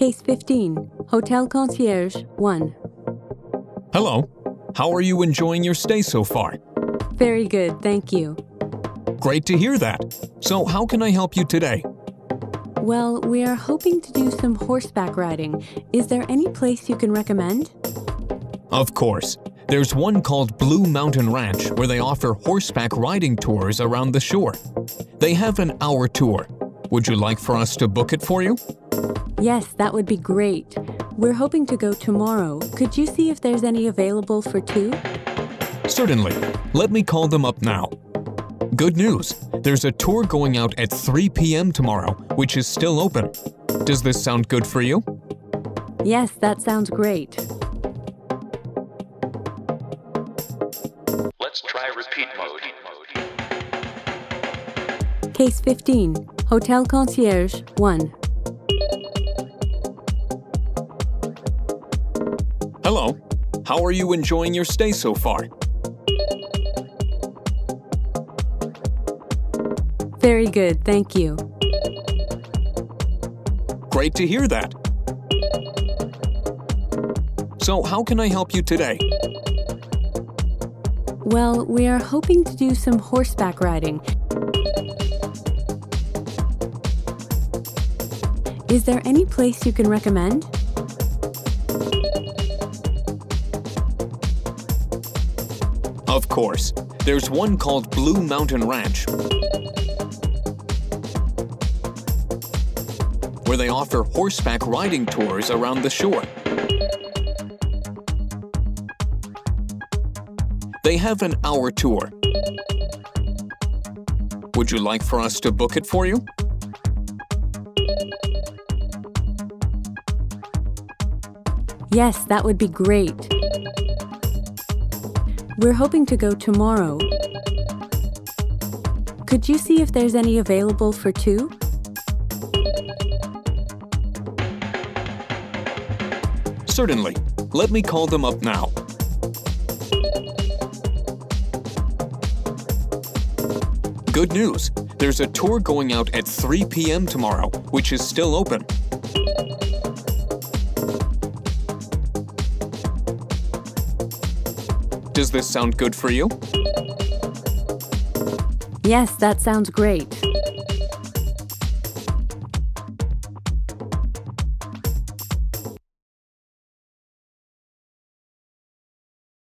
Case 15, Hotel Concierge 1. Hello. How are you enjoying your stay so far? Very good, thank you. Great to hear that. So, how can I help you today? Well, we are hoping to do some horseback riding. Is there any place you can recommend? Of course. There's one called Blue Mountain Ranch where they offer horseback riding tours around the shore. They have an hour tour. Would you like for us to book it for you? Yes, that would be great. We're hoping to go tomorrow. Could you see if there's any available for two? Certainly. Let me call them up now. Good news! There's a tour going out at 3 p.m. tomorrow, which is still open. Does this sound good for you? Yes, that sounds great. Let's try repeat mode. Case 15, Hotel Concierge 1. Hello. How are you enjoying your stay so far? Very good, thank you. Great to hear that. So, how can I help you today? Well, we are hoping to do some horseback riding. Is there any place you can recommend? Of course. There's one called Blue Mountain Ranch where they offer horseback riding tours around the shore. They have an hour tour. Would you like for us to book it for you? Yes, that would be great. We're hoping to go tomorrow. Could you see if there's any available for two? Certainly. Let me call them up now. Good news! There's a tour going out at 3 p.m. tomorrow, which is still open. Does this sound good for you? Yes, that sounds great.